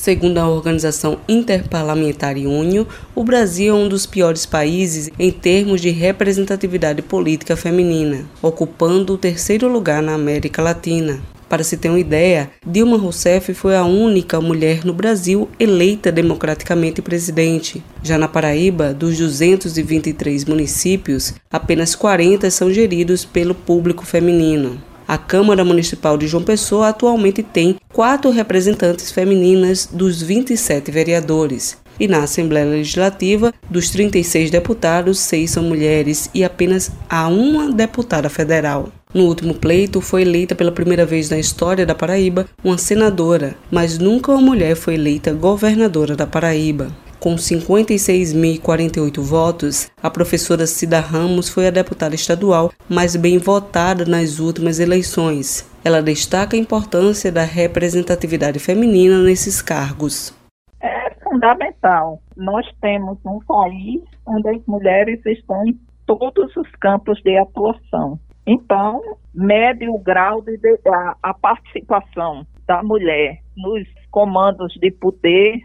Segundo a organização interparlamentar UNIO, o Brasil é um dos piores países em termos de representatividade política feminina, ocupando o terceiro lugar na América Latina. Para se ter uma ideia, Dilma Rousseff foi a única mulher no Brasil eleita democraticamente presidente. Já na Paraíba, dos 223 municípios, apenas 40 são geridos pelo público feminino. A Câmara Municipal de João Pessoa atualmente tem quatro representantes femininas dos 27 vereadores. E na Assembleia Legislativa, dos 36 deputados, seis são mulheres e apenas há uma deputada federal. No último pleito, foi eleita pela primeira vez na história da Paraíba uma senadora, mas nunca uma mulher foi eleita governadora da Paraíba. Com 56.048 votos, a professora Cida Ramos foi a deputada estadual mais bem votada nas últimas eleições. Ela destaca a importância da representatividade feminina nesses cargos. É fundamental. Nós temos um país onde as mulheres estão em todos os campos de atuação. Então, mede o grau de, de a, a participação da mulher nos comandos de poder,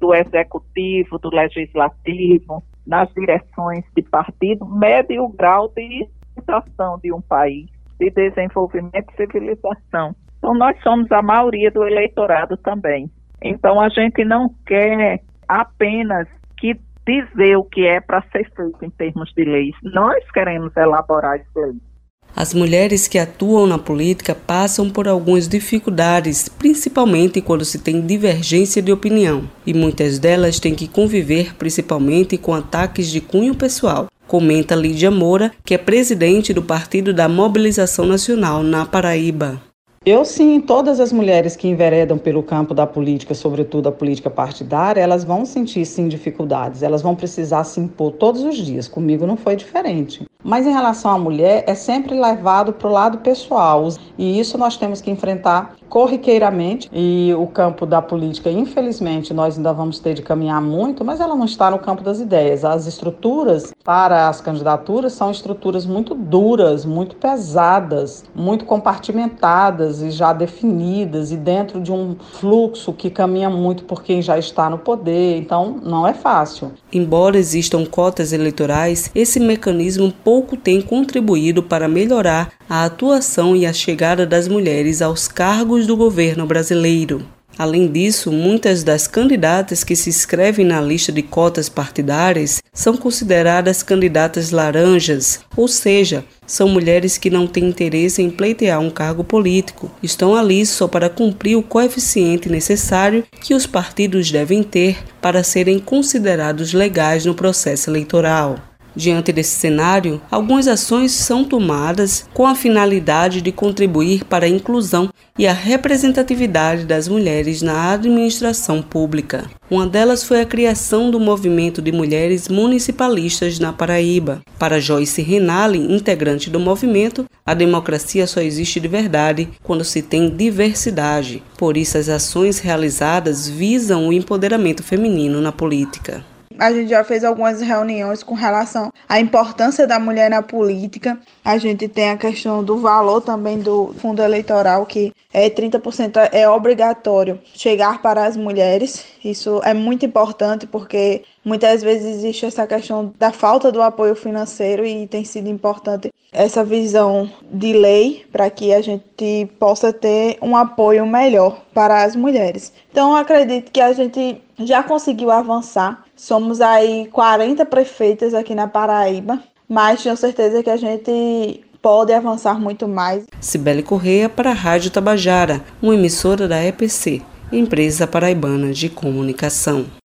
do executivo, do legislativo, nas direções de partido, mede o grau de situação de um país, de desenvolvimento e civilização. Então, nós somos a maioria do eleitorado também. Então, a gente não quer apenas que dizer o que é para ser feito em termos de leis. Nós queremos elaborar as leis. As mulheres que atuam na política passam por algumas dificuldades, principalmente quando se tem divergência de opinião, e muitas delas têm que conviver principalmente com ataques de cunho pessoal. Comenta Lídia Moura, que é presidente do Partido da Mobilização Nacional na Paraíba. Eu sim, todas as mulheres que enveredam pelo campo da política, sobretudo a política partidária, elas vão sentir sim dificuldades, elas vão precisar se impor todos os dias. Comigo não foi diferente. Mas em relação à mulher, é sempre levado para o lado pessoal, e isso nós temos que enfrentar corriqueiramente. E o campo da política, infelizmente, nós ainda vamos ter de caminhar muito, mas ela não está no campo das ideias. As estruturas para as candidaturas são estruturas muito duras, muito pesadas, muito compartimentadas e já definidas, e dentro de um fluxo que caminha muito por quem já está no poder. Então, não é fácil. Embora existam cotas eleitorais, esse mecanismo pouco tem contribuído para melhorar a atuação e a chegada das mulheres aos cargos do governo brasileiro. Além disso, muitas das candidatas que se inscrevem na lista de cotas partidárias são consideradas candidatas laranjas, ou seja, são mulheres que não têm interesse em pleitear um cargo político, estão ali só para cumprir o coeficiente necessário que os partidos devem ter para serem considerados legais no processo eleitoral. Diante desse cenário, algumas ações são tomadas com a finalidade de contribuir para a inclusão e a representatividade das mulheres na administração pública. Uma delas foi a criação do movimento de mulheres municipalistas na Paraíba. Para Joyce Renali, integrante do movimento, a democracia só existe de verdade quando se tem diversidade. Por isso, as ações realizadas visam o empoderamento feminino na política a gente já fez algumas reuniões com relação à importância da mulher na política. A gente tem a questão do valor também do fundo eleitoral, que é 30% é obrigatório chegar para as mulheres. Isso é muito importante porque muitas vezes existe essa questão da falta do apoio financeiro e tem sido importante essa visão de lei para que a gente possa ter um apoio melhor para as mulheres. Então, acredito que a gente já conseguiu avançar. Somos aí 40 prefeitas aqui na Paraíba, mas tenho certeza que a gente pode avançar muito mais. Cibele Correia para a Rádio Tabajara, uma emissora da EPC, Empresa Paraibana de Comunicação.